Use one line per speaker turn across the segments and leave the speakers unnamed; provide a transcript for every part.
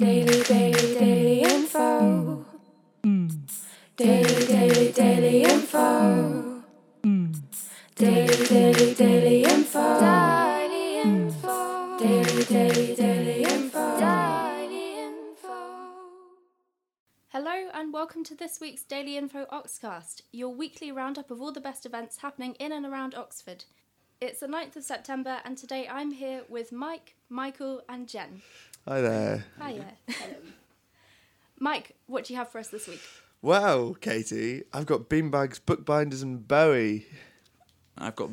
Daily, daily, daily info. Daily, daily, daily info. Daily, daily, daily info. Daily info. Daily, daily, daily info. Daily info.
Hello and welcome to this week's Daily Info Oxcast, your weekly roundup of all the best events happening in and around Oxford. It's the 9th of September and today I'm here with Mike, Michael, and Jen.
Hi there.
Hiya. Mike, what do you have for us this week?
Wow, Katie, I've got beanbags, bookbinders, and Bowie.
I've got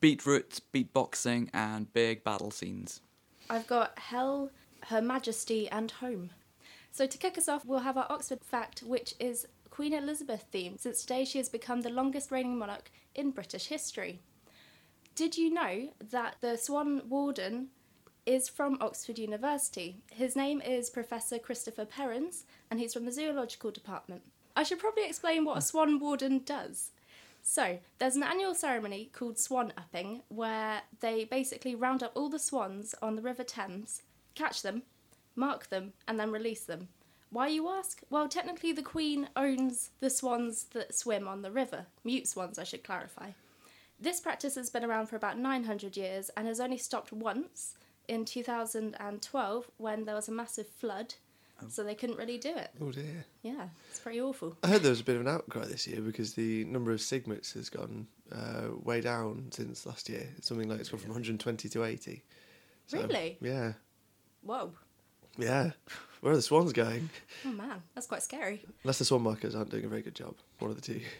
beetroot, beatboxing, and big battle scenes.
I've got Hell, Her Majesty, and Home. So to kick us off, we'll have our Oxford fact, which is Queen Elizabeth themed, since today she has become the longest reigning monarch in British history. Did you know that the Swan Warden is from Oxford University? His name is Professor Christopher Perrins, and he's from the Zoological Department. I should probably explain what a Swan Warden does. So, there's an annual ceremony called Swan Upping where they basically round up all the swans on the River Thames, catch them, mark them, and then release them. Why, you ask? Well, technically, the Queen owns the swans that swim on the river. Mute swans, I should clarify. This practice has been around for about 900 years and has only stopped once in 2012 when there was a massive flood, so they couldn't really do it.
Oh dear.
Yeah, it's pretty awful.
I heard there was a bit of an outcry this year because the number of cygnets has gone uh, way down since last year. It's something like it's gone from 120 to 80. So,
Really?
Yeah.
Whoa.
Yeah. Where are the swans going?
Oh man, that's quite scary.
Unless the swan markers aren't doing a very good job. One of the two.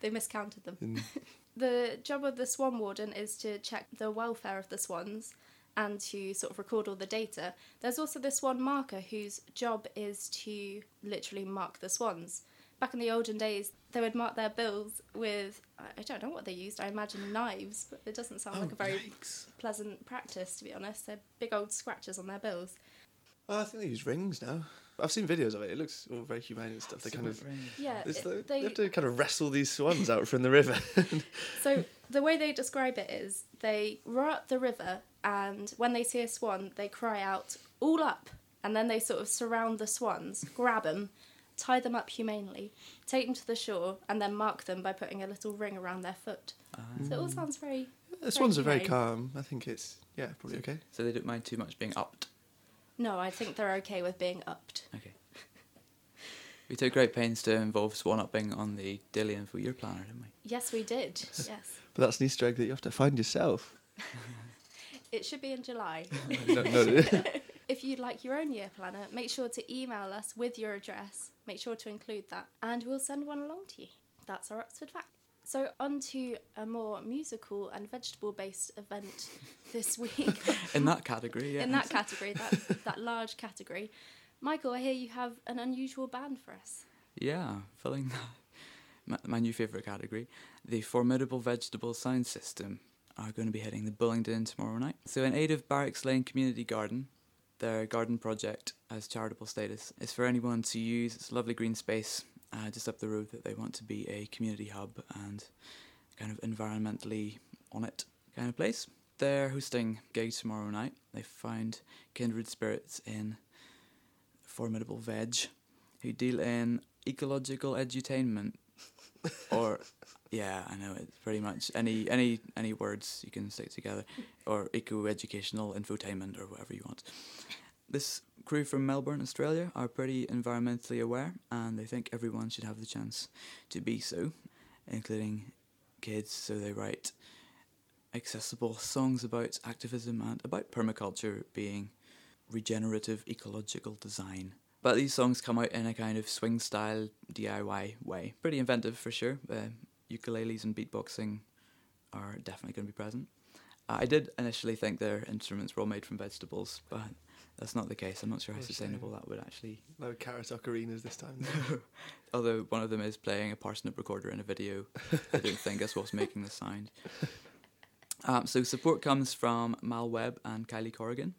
They miscounted them.
Mm.
The job of the swan warden is to check the welfare of the swans and to sort of record all the data. There's also the swan marker whose job is to literally mark the swans. Back in the olden days, they would mark their bills with, I don't know what they used, I imagine knives, but it doesn't sound like a oh, very
yikes.
pleasant practice, to be honest. They're big old scratches on their bills.
Oh, I think they use rings now. I've seen videos of it. It looks all very humane and stuff. They kind of.
Yeah, it-
the,
they,
they have to kind of wrestle these swans out from the river.
So the way they describe it is they row up the river, and when they see a swan, they cry out "all up," and then they sort of surround the swans, grab them, tie them up humanely, take them to the shore, and then mark them by putting a little ring around their foot. So it all ah. sounds very.
the swans are very calm. I think it's yeah, probably okay.
So they don't mind too much being upped.
No, I think they're okay with being upped.
Okay. we took great pains to involve swan upping on the daily info year planner, didn't we?
Yes, we did. Yes,
But that's an Easter egg that you have to find yourself.
it should be in July.
no, no,
If you'd like your own year planner, make sure to email us with your address. Make sure to include that, and we'll send one along to you. That's our Oxford fact. So, on to a more musical and vegetable based event this week.
In that category, yeah.
In that category, that, that large category. Michael, I hear you have an unusual band for us.
Yeah, filling that. My, my new favourite category. The Formidable Vegetable Sound System are going to be hitting the Bullingdon tomorrow night. So, in aid of Barracks Lane Community Garden, their garden project as charitable status is for anyone to use. It's a lovely green space uh, just up the road that they want to be a community hub and kind of environmentally on it kind of place. They're hosting a gig tomorrow night. They find kindred spirits in Formidable Veg who deal in ecological edutainment or yeah i know it's pretty much any any any words you can stick together or eco-educational infotainment or whatever you want this crew from melbourne australia are pretty environmentally aware and they think everyone should have the chance to be so including kids so they write accessible songs about activism and about permaculture being regenerative ecological design. But these songs come out in a kind of swing style DIY way. Pretty inventive for sure. Uh, ukuleles and beatboxing are definitely going to be present. I did initially think their instruments were all made from vegetables, but that's not the case. I'm not sure how sustainable that would actually.
no carrot ocarinas this time.
Although one of them is playing a parsnip recorder in a video, I don't think that's what's making the sound. Um, so support comes from Mal Webb and Kylie Morrigan.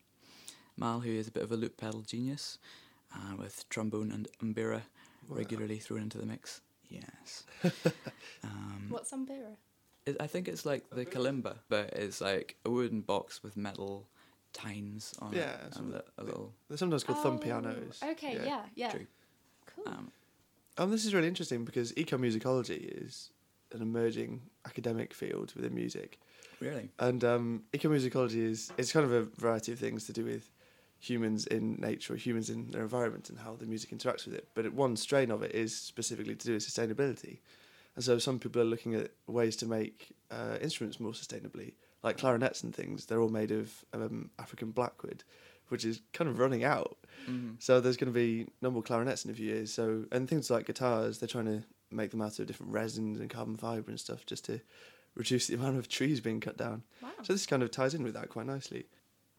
Mal, who is a bit of a loop pedal genius, uh, with trombone and umbira regularly thrown into the mix. Yes. um,
What's Umbira?
it, I think it's like the kalimba, but it's like a wooden box with metal tines on
Yeah,
it, and a, a little.
They're sometimes called thumb
Oh,
pianos.
Okay, yeah, yeah.
True.
Cool.
Um,
Um, this is really interesting because ecomusicology is an emerging academic field within music.
really.
And um, ecomusicology is it's kind of a variety of things to do with humans in nature or humans in their environment and how the music interacts with it. But one strain of it is specifically to do with sustainability. And so some people are looking at ways to make uh, instruments more sustainably, like clarinets and things. They're all made of um, African blackwood, which is kind of running out.
Mhm.
So there's going to be no more clarinets in a few years. So and things like guitars, they're trying to make them out of different resins and carbon fibre and stuff just to reduce the amount of trees being cut down.
Wow.
So this kind of ties in with that quite nicely.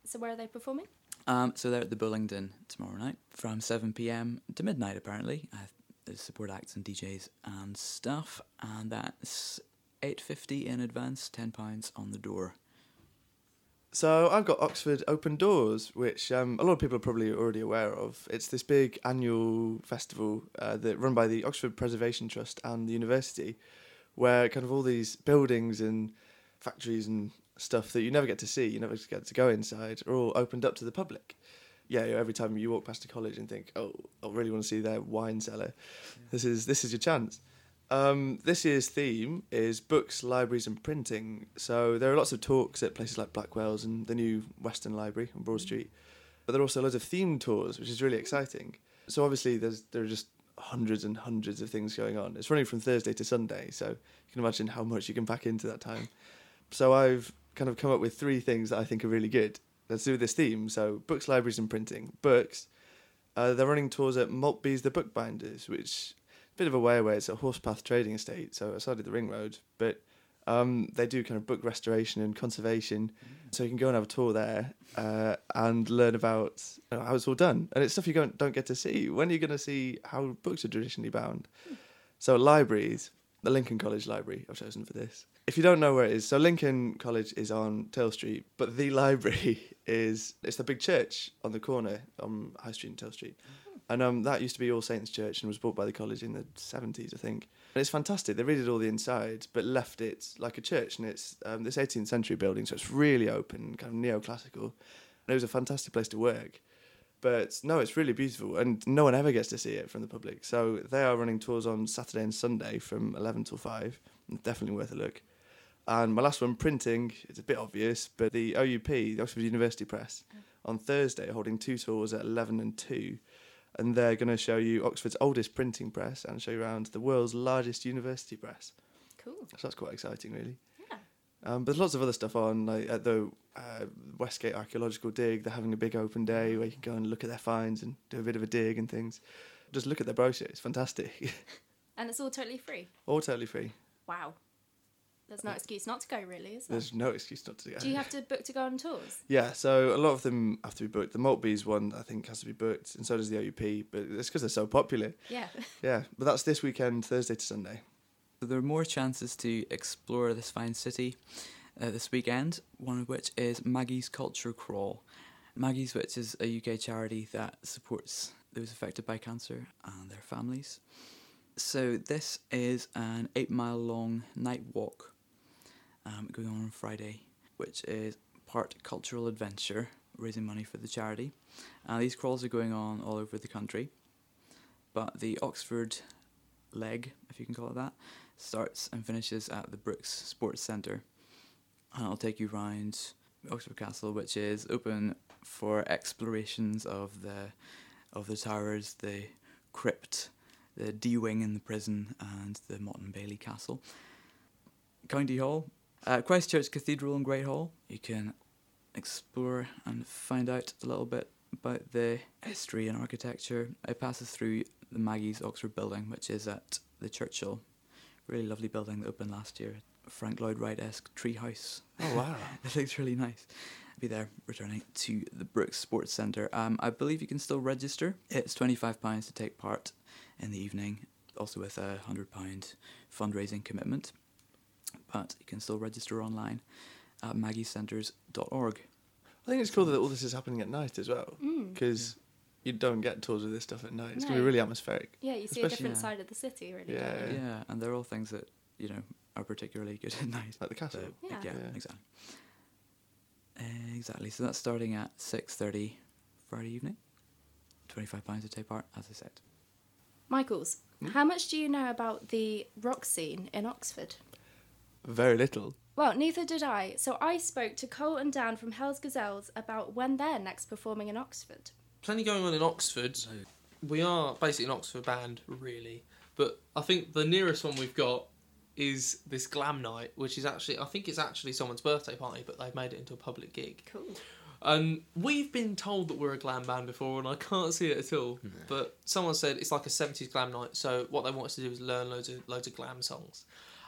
So where are they performing?
Um, so they're at the Bullingdon tomorrow night from 7 pm to midnight, apparently. Uh, there's support acts and DJs and stuff, and that's 8.50 in advance, £10 on the door.
So I've got Oxford Open Doors, which um, a lot of people are probably already aware of. It's this big annual festival uh, that run by the Oxford Preservation Trust and the university, where kind of all these buildings and factories and stuff that you never get to see, you never get to go inside, are all opened up to the public. Yeah, every time you walk past a college and think, "Oh, I really want to see their wine cellar," this is this is your chance. Um, this year's theme is books, libraries, and printing. So there are lots of talks at places like Blackwell's and the new Weston Library on Broad Street, but there are also loads of themed tours, which is really exciting. So obviously, there's there are just hundreds and hundreds of things going on. It's running from Thursday to Sunday, so you can imagine how much you can pack into that time. So I've kind of come up with three things that I think are really good. Let's do this theme. So books, libraries, and printing. Books. Uh, they're running tours at Maltby's The Bookbinders, which bit of a way away. It's a Horspath trading estate, so outside of the ring road. But um, they do kind of book restoration and conservation, so you can go and have a tour there uh, and learn about you know, how it's all done. And it's stuff you don't don't get to see. When are you going to see how books are traditionally bound? So libraries, the Lincoln College Library, I've chosen for this. If you don't know where it is, so Lincoln College is on Turl Street, but the library is it's the big church on the corner on High Street and Turl Street. And um, that used to be All Saints Church and was bought by the college in the 70s, I think. And it's fantastic. They redid all the inside, but left it like a church. And it's um, this 18th century building, so it's really open, kind of neoclassical. And it was a fantastic place to work. But no, it's really beautiful, and no one ever gets to see it from the public. So they are running tours on Saturday and Sunday from 11 till 5. Definitely worth a look. And my last one, printing, it's a bit obvious, but the OUP, the Oxford University Press, on Thursday holding two tours at 11 and 2 and they're going to show you Oxford's oldest printing press and show you around the world's largest university press.
Cool.
So that's quite exciting, really.
Yeah.
Um, but there's lots of other stuff on, like at the uh, Westgate Archaeological Dig. They're having a big open day where you can go and look at their finds and do a bit of a dig and things. Just look at their brochure; it's fantastic.
And it's all totally free.
All totally free.
Wow. There's no excuse not to go, really, is there?
There's no excuse not to go.
Do you have to book to go on tours?
Yeah, so a lot of them have to be booked. The Maltby's one, I think, has to be booked, and so does the OUP. But it's because they're so popular.
Yeah.
Yeah, but that's this weekend, Thursday to Sunday.
So there are more chances to explore this fine city uh, this weekend, one of which is Maggie's Culture Crawl. Maggie's, which is a UK charity that supports those affected by cancer and their families. So this is an eight mile long night walk um, going on on Friday, which is part cultural adventure, raising money for the charity. Uh, these crawls are going on all over the country, but the Oxford leg, if you can call it that, starts and finishes at the Brookes Sports Centre. And I'll take you round Oxford Castle, which is open for explorations of the of the towers, the crypt, the D wing in the prison, and the Motte and Bailey Castle. County Hall, uh, Christchurch Cathedral and Great Hall. You can explore and find out a little bit about the history and architecture. It passes through the Maggie's Oxford building, which is at the Churchill. Really lovely building that opened last year. Frank Lloyd Wright esque tree house.
Oh wow!
it looks really nice. Be there returning to the Brookes Sports Centre. Um, I believe you can still register. It's £25 to take part in the evening, also with a £100 fundraising commitment. But you can still register online at maggiecentres.org.
I think it's cool that all this is happening at night as well,
Mm.
because you don't get tours of this stuff at night. It's gonna be really atmospheric.
Yeah, you see a different
Yeah.
side of the city, really.
Yeah.
don't you?
Yeah, and they're all things that, you know, are particularly good at night.
Like the castle.
So,
Yeah.
yeah,
Yeah.
exactly. Uh, exactly. So that's starting at six thirty Friday evening. Twenty five pounds to take part, as I said.
Michaels, how much do you know about the rock scene in Oxford?
Very little.
Well, neither did I. So I spoke to Cole and Dan from Hell's Gazelles about when they're next performing in Oxford.
plenty going on in Oxford. We are basically an Oxford band, really. But I think the nearest one we've got is this glam night, which is actually I think it's actually someone's birthday party, but they've made it into a public gig.
Cool.
And we've been told that we're a glam band before, and I can't see it at all. But someone said it's like a seventies glam night. So what they want us to do is learn loads of loads of glam songs.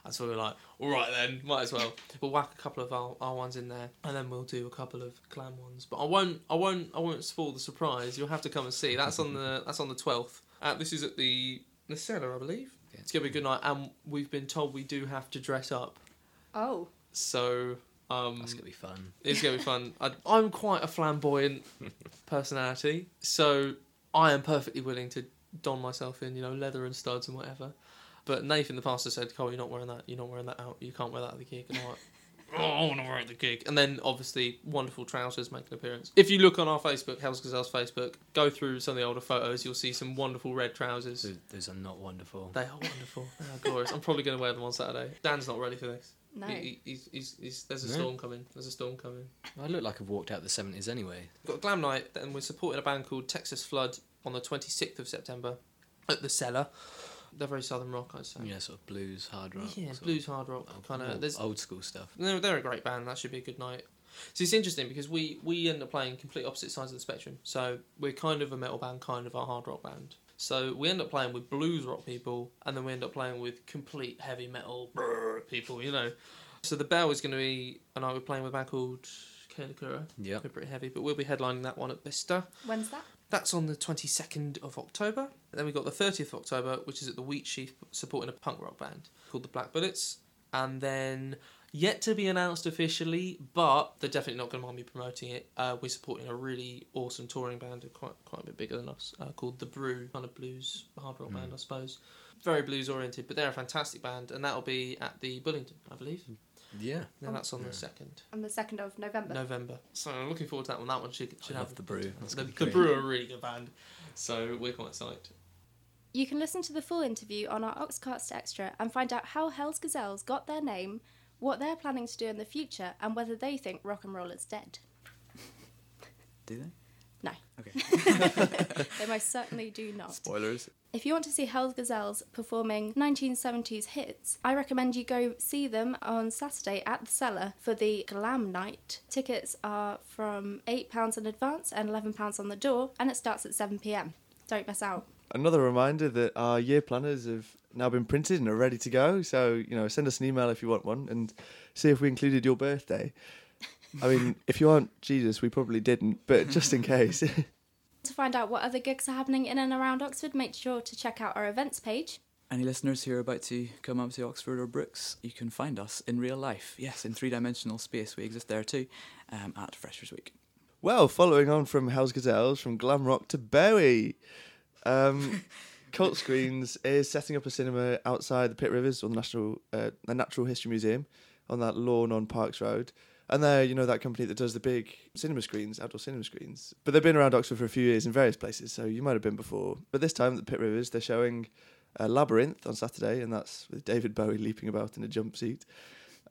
And so we were like, all right then, might as well. We'll whack a couple of our, our ones in there, and then we'll do a couple of glam ones. But I won't, I won't, I won't spoil the surprise. You'll have to come and see. That's on the that's on the twelfth. Uh, this is at the the cellar, I believe.
Yeah.
It's gonna be a good night, and we've been told we do have to dress up.
Oh.
So um,
That's gonna be fun.
it's gonna be fun. I, I'm quite a flamboyant personality, so I am perfectly willing to don myself in, you know, leather and studs and whatever. But Nathan, the pastor, said, "Cole, you're not wearing that. You're not wearing that out. You can't wear that at the gig." And I'm like, "Oh, I want to wear it at the gig." And then obviously, wonderful trousers make an appearance. If you look on our Facebook, Hell's Gazelles Facebook, go through some of the older photos, you'll see some wonderful red trousers.
Those, those are not wonderful.
They are wonderful. They are glorious. I'm probably going to wear them on Saturday. Dan's not ready for this.
No.
He, he, he's, he's, he's, there's a
No?
storm coming. There's a storm coming.
I look like I've walked out the seventies anyway.
We've got a glam night, and we're supporting a band called Texas Flood on the 26th of September at the Cellar. They're very southern rock, I'd say.
Yeah, sort of blues, hard rock.
Yeah,
sort
blues, hard rock, kind of. There's
old school stuff.
they're, they're a great band. That should be a good night. So it's interesting because we we end up playing complete opposite sides of the spectrum. So we're kind of a metal band, kind of a hard rock band. So we end up playing with blues rock people, and then we end up playing with complete heavy metal brrr people. You know. So the bell is going to be, and I we're playing with a band called Kalikura.
Yep.
We're pretty heavy, but we'll be headlining that one at Vista.
When's that?
That's on the 22nd of October. And Then we've got the 30th of October, which is at the Wheat Sheaf supporting a punk rock band called the Black Bullets. And then, yet to be announced officially, but they're definitely not going to mind me promoting it. Uh, we're supporting a really awesome touring band, quite quite a bit bigger than us, uh, called The Brew, kind of blues, hard rock band, I suppose. Very blues oriented, but they're a fantastic band, and that'll be at the Bullingdon, I believe.
Yeah.
And um, that's on the 2nd.
On the 2nd of November.
November. So I'm looking forward to that one. That one should, should
I
have
love the brew. That's
the, the. Brew are a really good band, so we're quite psyched.
You can listen to the full interview on our Oxcast Extra and find out how Hell's Gazelles got their name, what they're planning to do in the future, and whether they think rock and roll is dead.
Do they?
No.
Okay.
They most certainly do not.
Spoilers.
If you want to see Hell's Gazelles performing 1970s hits, I recommend you go see them on Saturday at the Cellar for the Glam Night. Tickets are from £8 in advance and £11 on the door, and it starts at 7pm. Don't miss out.
Another reminder that our year planners have now been printed and are ready to go. So, you know, send us an email if you want one and see if we included your birthday. I mean, if you aren't Jesus, we probably didn't, but just in case.
To find out what other gigs are happening in and around Oxford, make sure to check out our events page.
Any listeners who are about to come up to Oxford or Brookes, you can find us in real life. Yes, in three dimensional space. We exist there too um, at Freshers Week.
well, following on from Hell's Gazelles, from glam rock to Bowie. Um, Cult Screens is setting up a cinema outside the Pitt Rivers or the National uh, the Natural History Museum on that lawn on Parks Road. And they're, you know, that company that does the big cinema screens, outdoor cinema screens. But they've been around Oxford for a few years in various places, so you might have been before. But this time at the Pitt Rivers, they're showing uh, Labyrinth on Saturday, and that's with David Bowie leaping about in a jumpsuit.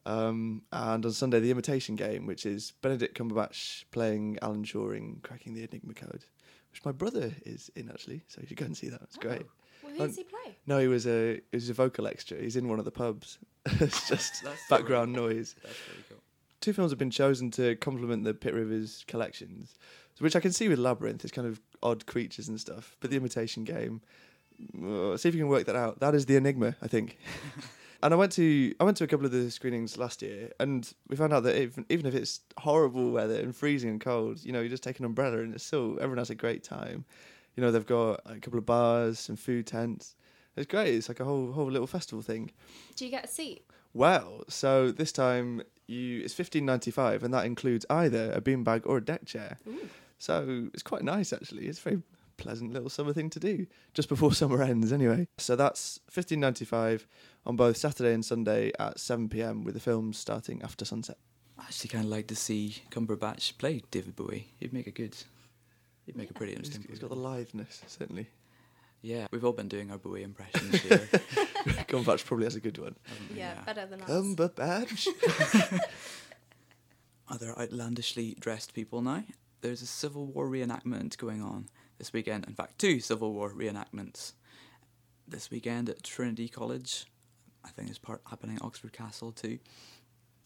Um, and on Sunday, The Imitation Game, which is Benedict Cumberbatch playing Alan Turing, cracking the Enigma code, which my brother is in actually. So you should go and see that. It's great.
Well, who does he play?
No, he was a he was a vocal extra. He's in one of the pubs. it's just background noise.
That's really cool.
Two films have been chosen to complement the Pitt Rivers collections, which I can see with Labyrinth. It's kind of odd creatures and stuff. But the Imitation Game, uh, see if you can work that out. That is the Enigma, I think. and I went to I went to a couple of the screenings last year, and we found out that even even if it's horrible weather and freezing and cold, you know, you just take an umbrella and it's still everyone has a great time. You know, they've got a couple of bars, some food tents. It's great. It's like a whole whole little festival thing.
Do you get a seat?
Well, so this time you it's fifteen ninety five, and that includes either a beanbag or a deck chair. So it's quite nice actually. It's a very pleasant little summer thing to do just before summer ends, anyway. So that's fifteen ninety five on both Saturday and Sunday at seven pm, with the films starting after sunset.
I actually kind of like to see Cumberbatch play David Bowie. He'd make a good. He'd make a pretty
He's,
interesting.
he's got the liveness, certainly.
Yeah, we've all been doing our Bowie impressions here.
Cumberbatch probably has a good one.
haven't?
Yeah, better than us.
Cumberbatch.
Other outlandishly dressed people now. There's a Civil War reenactment going on this weekend. In fact, two Civil War reenactments this weekend at Trinity College. I think there's part happening at Oxford Castle too.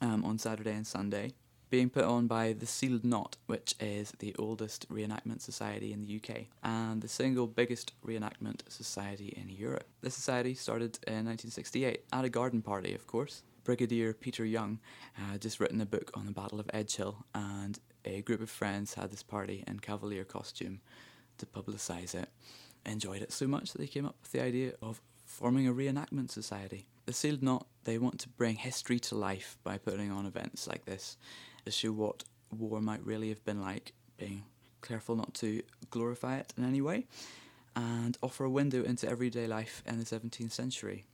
Um, on Saturday and Sunday, being put on by the Sealed Knot, which is the oldest reenactment society in the UK and the single biggest reenactment society in Europe. The society started in 1968 at a garden party, of course. Brigadier Peter Young had just written a book on the Battle of Edgehill, and a group of friends had this party in cavalier costume to publicise it. Enjoyed it so much that they came up with the idea of forming a reenactment society. The Sealed Knot, they want to bring history to life by putting on events like this to show what war might really have been like, being careful not to glorify it in any way, and offer a window into everyday life in the 17th century.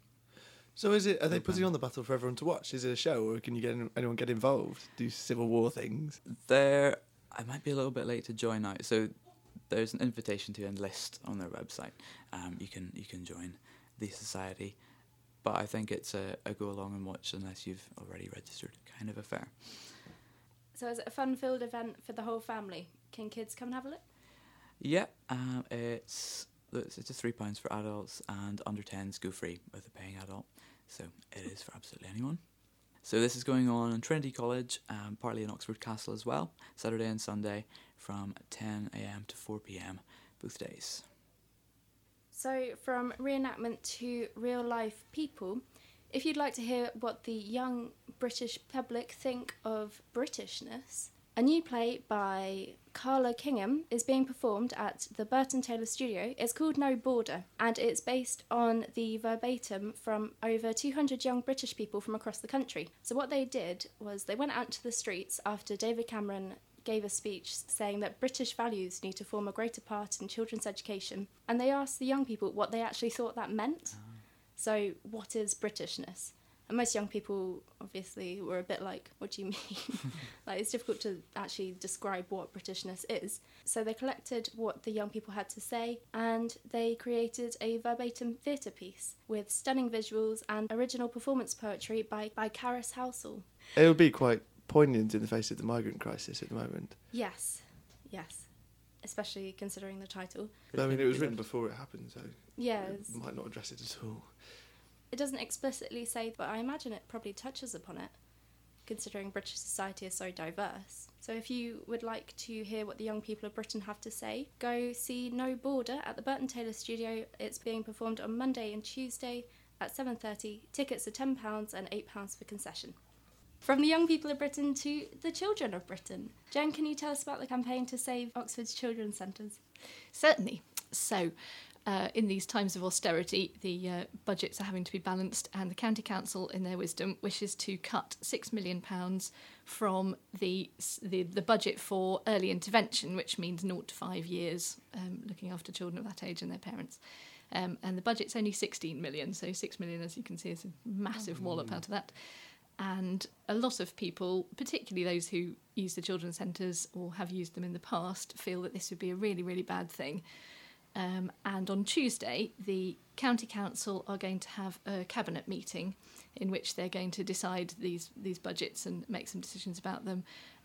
so is it? Are they putting on the battle for everyone to watch? Is it a show, or can you get anyone get involved? Do Civil War things?
There, I might be a little bit late to join now, so there's an invitation to enlist on their website. Um, you can you can join the society, but I think it's a, a go along and watch unless you've already registered kind of affair.
So is it a fun-filled event for the whole family? Can kids come and have a look?
Yeah, um, it's it's just three pounds for adults and under tens go free with a paying adult, so it is for absolutely anyone. So this is going on in Trinity College, um, partly in Oxford Castle as well, Saturday and Sunday from 10 a.m. to 4 p.m. both days.
So, from reenactment to real life people, if you'd like to hear what the young British public think of Britishness, a new play by Carla Kingham is being performed at the Burton Taylor Studio. It's called No Border, and it's based on the verbatim from over 200 young British people from across the country. So, what they did was they went out to the streets after David Cameron gave a speech saying that British values need to form a greater part in children's education, and they asked the young people what they actually thought that meant. Ah. So, what is Britishness? And most young people obviously were a bit like, what do you mean? like, it's difficult to actually describe what Britishness is. So, they collected what the young people had to say and they created a verbatim theatre piece with stunning visuals and original performance poetry by, by Caris Housel.
It would be quite poignant in the face of the migrant crisis at the moment.
Yes, yes. Especially considering the title.
But, I mean, it was written before it happened, so
Yeah,
it might not address it at all.
it doesn't explicitly say, but I imagine it probably touches upon it, considering British society is so diverse. So if you would like to hear what the young people of Britain have to say, go see No Border at the Burton Taylor Studio. It's being performed on Monday and Tuesday at 7:30. Tickets are £10 and £8 for concession. From the young people of Britain to the children of Britain. Jen, can you tell us about the campaign to save Oxford's children's centres?
Certainly. So, uh, in these times of austerity, the uh, budgets are having to be balanced, and the County Council, in their wisdom, wishes to cut £6 million from the, the, the budget for early intervention, which means 0 to 5 years, um, looking after children of that age and their parents. Um, and the budget's only 16 million, so 6 million, as you can see, is a massive wallop out of that. And a lot of people, particularly those who use the children's centres or have used them in the past, feel that this would be a really, really bad thing. Um, and on Tuesday, the county council are going to have a cabinet meeting in which they're going to decide these these budgets and make some decisions about them.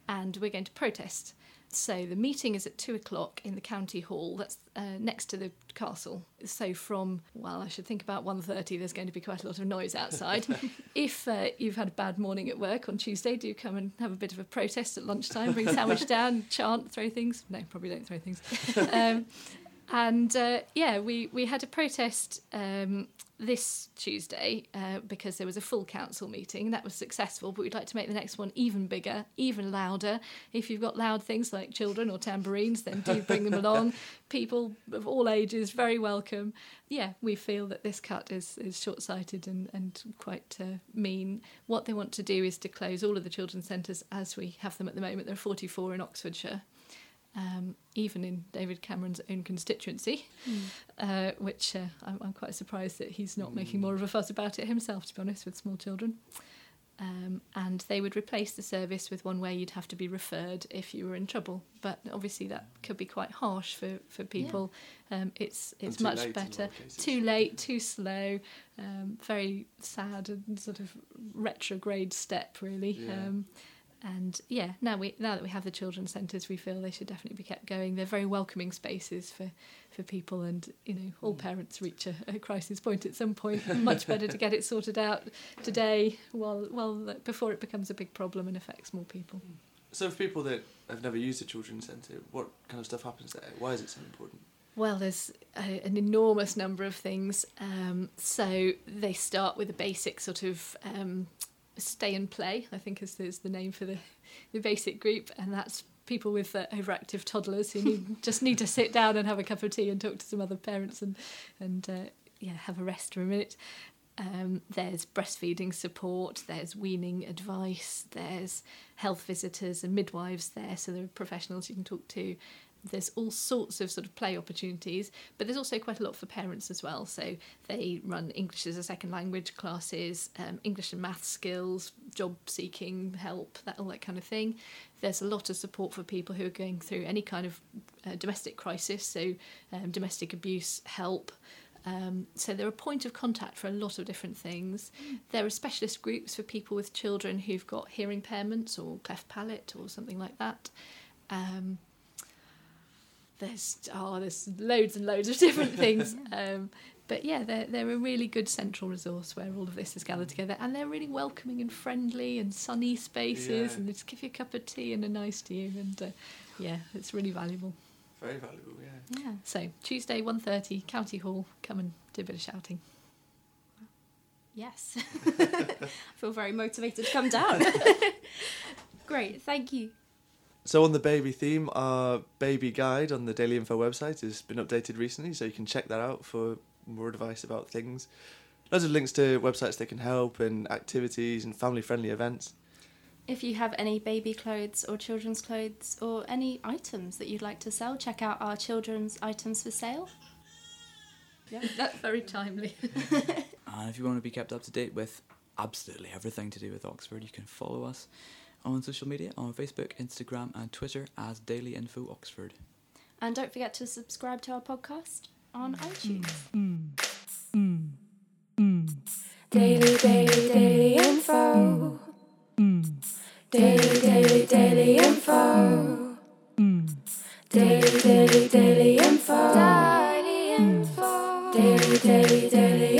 And we're going to protest. So the meeting is at two o'clock in the county hall. That's uh, next to the castle. So from well, I should think about 1.30, There's going to be quite a lot of noise outside. if uh, you've had a bad morning at work on Tuesday, do come and have a bit of a protest at lunchtime. Bring a sandwich down, chant, throw things. No, probably don't throw things. Um, and uh, yeah, we, we had a protest um, this Tuesday uh, because there was a full council meeting. That was successful, but we'd like to make the next one even bigger, even louder. If you've got loud things like children or tambourines, then do bring them along. People of all ages, very welcome. Yeah, we feel that this cut is, is short sighted and, and quite uh, mean. What they want to do is to close all of the children's centres as we have them at the moment. There are 44 in Oxfordshire um, even in David Cameron's own constituency, uh, which uh, I'm, I'm quite surprised that he's not making more of a fuss about it himself, to be honest, with small children. Um, and they would replace the service with one where you'd have to be referred if you were in trouble. But obviously, that could be quite harsh for, for people. Um, it's it's much
late in a lot
better. Too late, too slow, um, very sad and sort of retrograde step, really.
Yeah.
And yeah, now we now that we have the children's centres, we feel they should definitely be kept going. They're very welcoming spaces for, for people, and you know, all parents reach a, a crisis point at some point. Much better to get it sorted out today, while well before it becomes a big problem and affects more people.
So for people that have never used a children's centre, what kind of stuff happens there? Why is it so important?
Well, there's a, an enormous number of things. Um, so they start with a basic sort of um, stay and play, I think is, is the name for the, the basic group, and that's people with uh, overactive toddlers who need, just need to sit down and have a cup of tea and talk to some other parents and and uh, yeah have a rest for a minute. Um, there's breastfeeding support, there's weaning advice, there's health visitors and midwives there, so there are professionals you can talk to. There's all sorts of sort of play opportunities, but there's also quite a lot for parents as well. So they run English as a second language classes, um, English and math skills, job seeking help, that all that kind of thing. There's a lot of support for people who are going through any kind of uh, domestic crisis, so um, domestic abuse help. Um, so they're a point of contact for a lot of different things. There are specialist groups for people with children who've got hearing impairments or cleft palate or something like that. Um, there's oh, there's loads and loads of different things. Um, but yeah, they're they're a really good central resource where all of this is gathered together, and they're really welcoming and friendly and sunny spaces,
Yeah.
and they just give you a cup of tea and are nice to you, and uh, yeah, it's really valuable.
Very valuable, yeah.
Yeah. So Tuesday, 1.30, County Hall. Come and do a bit of shouting.
Yes. I feel very motivated to come down. Great, thank you.
So on the baby theme, our baby guide on the Daily Info website has been updated recently, so you can check that out for more advice about things. Loads of links to websites that can help and activities and family-friendly events.
If you have any baby clothes or children's clothes or any items that you'd like to sell, check out our children's items for sale.
Yeah, that's very timely.
And uh, if you want to be kept up to date with absolutely everything to do with Oxford, you can follow us on social media on Facebook, Instagram, and Twitter as Daily Info Oxford.
And don't forget to subscribe to our podcast on mm. iTunes. Mm.
Daily, daily, daily info. Mm. Daily, daily, daily info. Daily, daily, daily info. Daily info. Daily, daily, daily